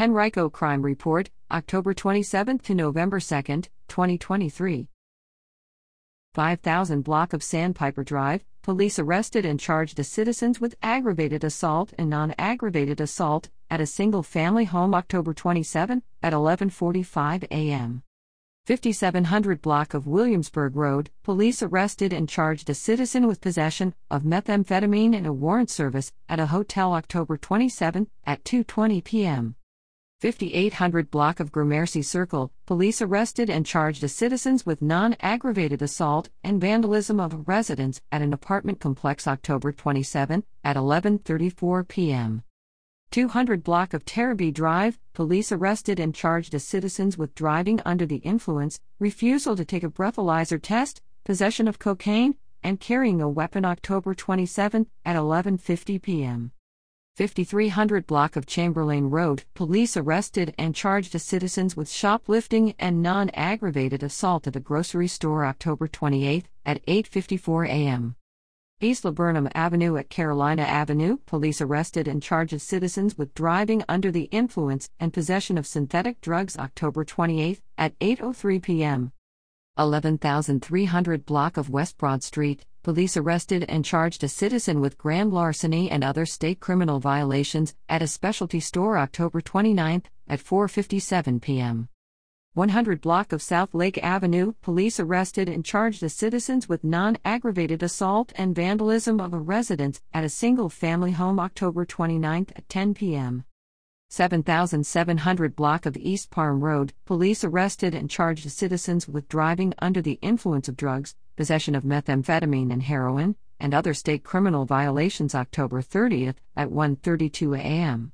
Henrico Crime Report, October 27 to November 2, 2023. 5000 block of Sandpiper Drive, police arrested and charged a citizens with aggravated assault and non-aggravated assault at a single-family home October 27 at 11:45 a.m. 5700 block of Williamsburg Road, police arrested and charged a citizen with possession of methamphetamine in a warrant service at a hotel October 27 at 2:20 p.m. 5800 block of Gramercy Circle, police arrested and charged a citizens with non-aggravated assault and vandalism of a residence at an apartment complex October 27 at 11:34 p.m. 200 block of Taraby Drive, police arrested and charged a citizens with driving under the influence, refusal to take a breathalyzer test, possession of cocaine, and carrying a weapon October 27 at 11:50 p.m. 5300 block of Chamberlain Road, police arrested and charged a citizens with shoplifting and non-aggravated assault at a grocery store October 28 at 8:54 a.m. East Laburnum Avenue at Carolina Avenue, police arrested and charged citizens with driving under the influence and possession of synthetic drugs October 28 at 8:03 p.m. 11300 block of West Broad Street, police arrested and charged a citizen with grand larceny and other state criminal violations at a specialty store October 29 at 4:57 p.m. 100 block of South Lake Avenue, police arrested and charged the citizens with non-aggravated assault and vandalism of a residence at a single-family home October 29 at 10 p.m. 7700 block of East Parham Road, police arrested and charged citizens with driving under the influence of drugs, possession of methamphetamine and heroin, and other state criminal violations October 30th at 1:32 a.m.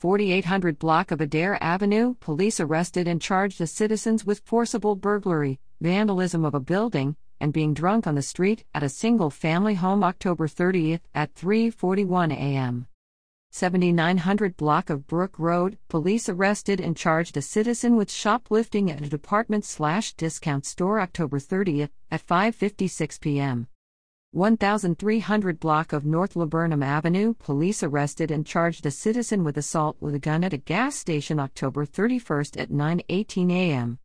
4800 block of Adair Avenue, police arrested and charged the citizens with forcible burglary, vandalism of a building, and being drunk on the street at a single family home October 30th at 3:41 a.m. 7900 block of Brook Road, police arrested and charged a citizen with shoplifting at a department slash discount store October 30th at 5.56 p.m. 1300 block of North Laburnum Avenue, police arrested and charged a citizen with assault with a gun at a gas station October 31st at 9.18 a.m.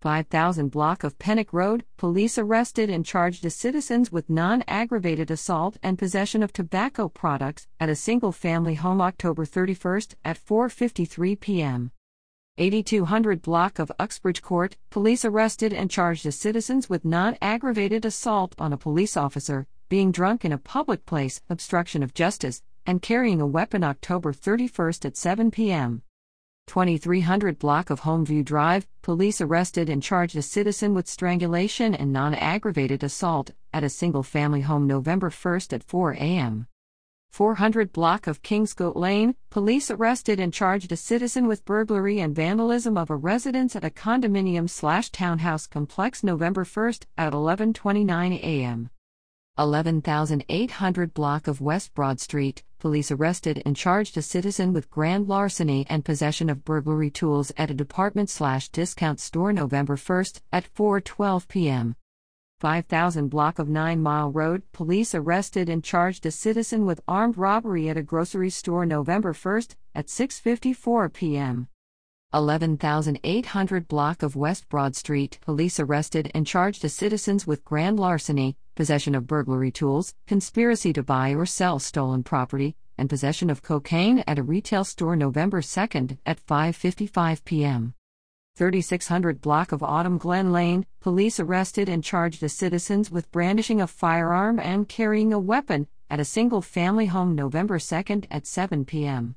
5000 block of Pennock Road, police arrested and charged a citizens with non-aggravated assault and possession of tobacco products at a single-family home October 31st at 4:53 p.m. 8200 block of Uxbridge Court, police arrested and charged a citizens with non-aggravated assault on a police officer, being drunk in a public place, obstruction of justice, and carrying a weapon October 31st at 7 p.m. 2300 block of Homeview Drive, police arrested and charged a citizen with strangulation and non aggravated assault at a single family home November 1st at 4 a.m. 400 block of Kingscote Lane, police arrested and charged a citizen with burglary and vandalism of a residence at a condominium slash townhouse complex November 1st at 11:29 a.m. 11800 block of West Broad Street, police arrested and charged a citizen with grand larceny and possession of burglary tools at a department slash discount store November 1st at 4:12 p.m. 5000 block of 9 Mile Road, police arrested and charged a citizen with armed robbery at a grocery store November 1st at 6:54 p.m. 11800 block of West Broad Street, police arrested and charged a citizens with grand larceny, possession of burglary tools, conspiracy to buy or sell stolen property, and possession of cocaine at a retail store November 2nd at 5:55 p.m. 3600 block of Autumn Glen Lane, police arrested and charged a citizens with brandishing a firearm and carrying a weapon at a single family home November 2nd at 7 p.m.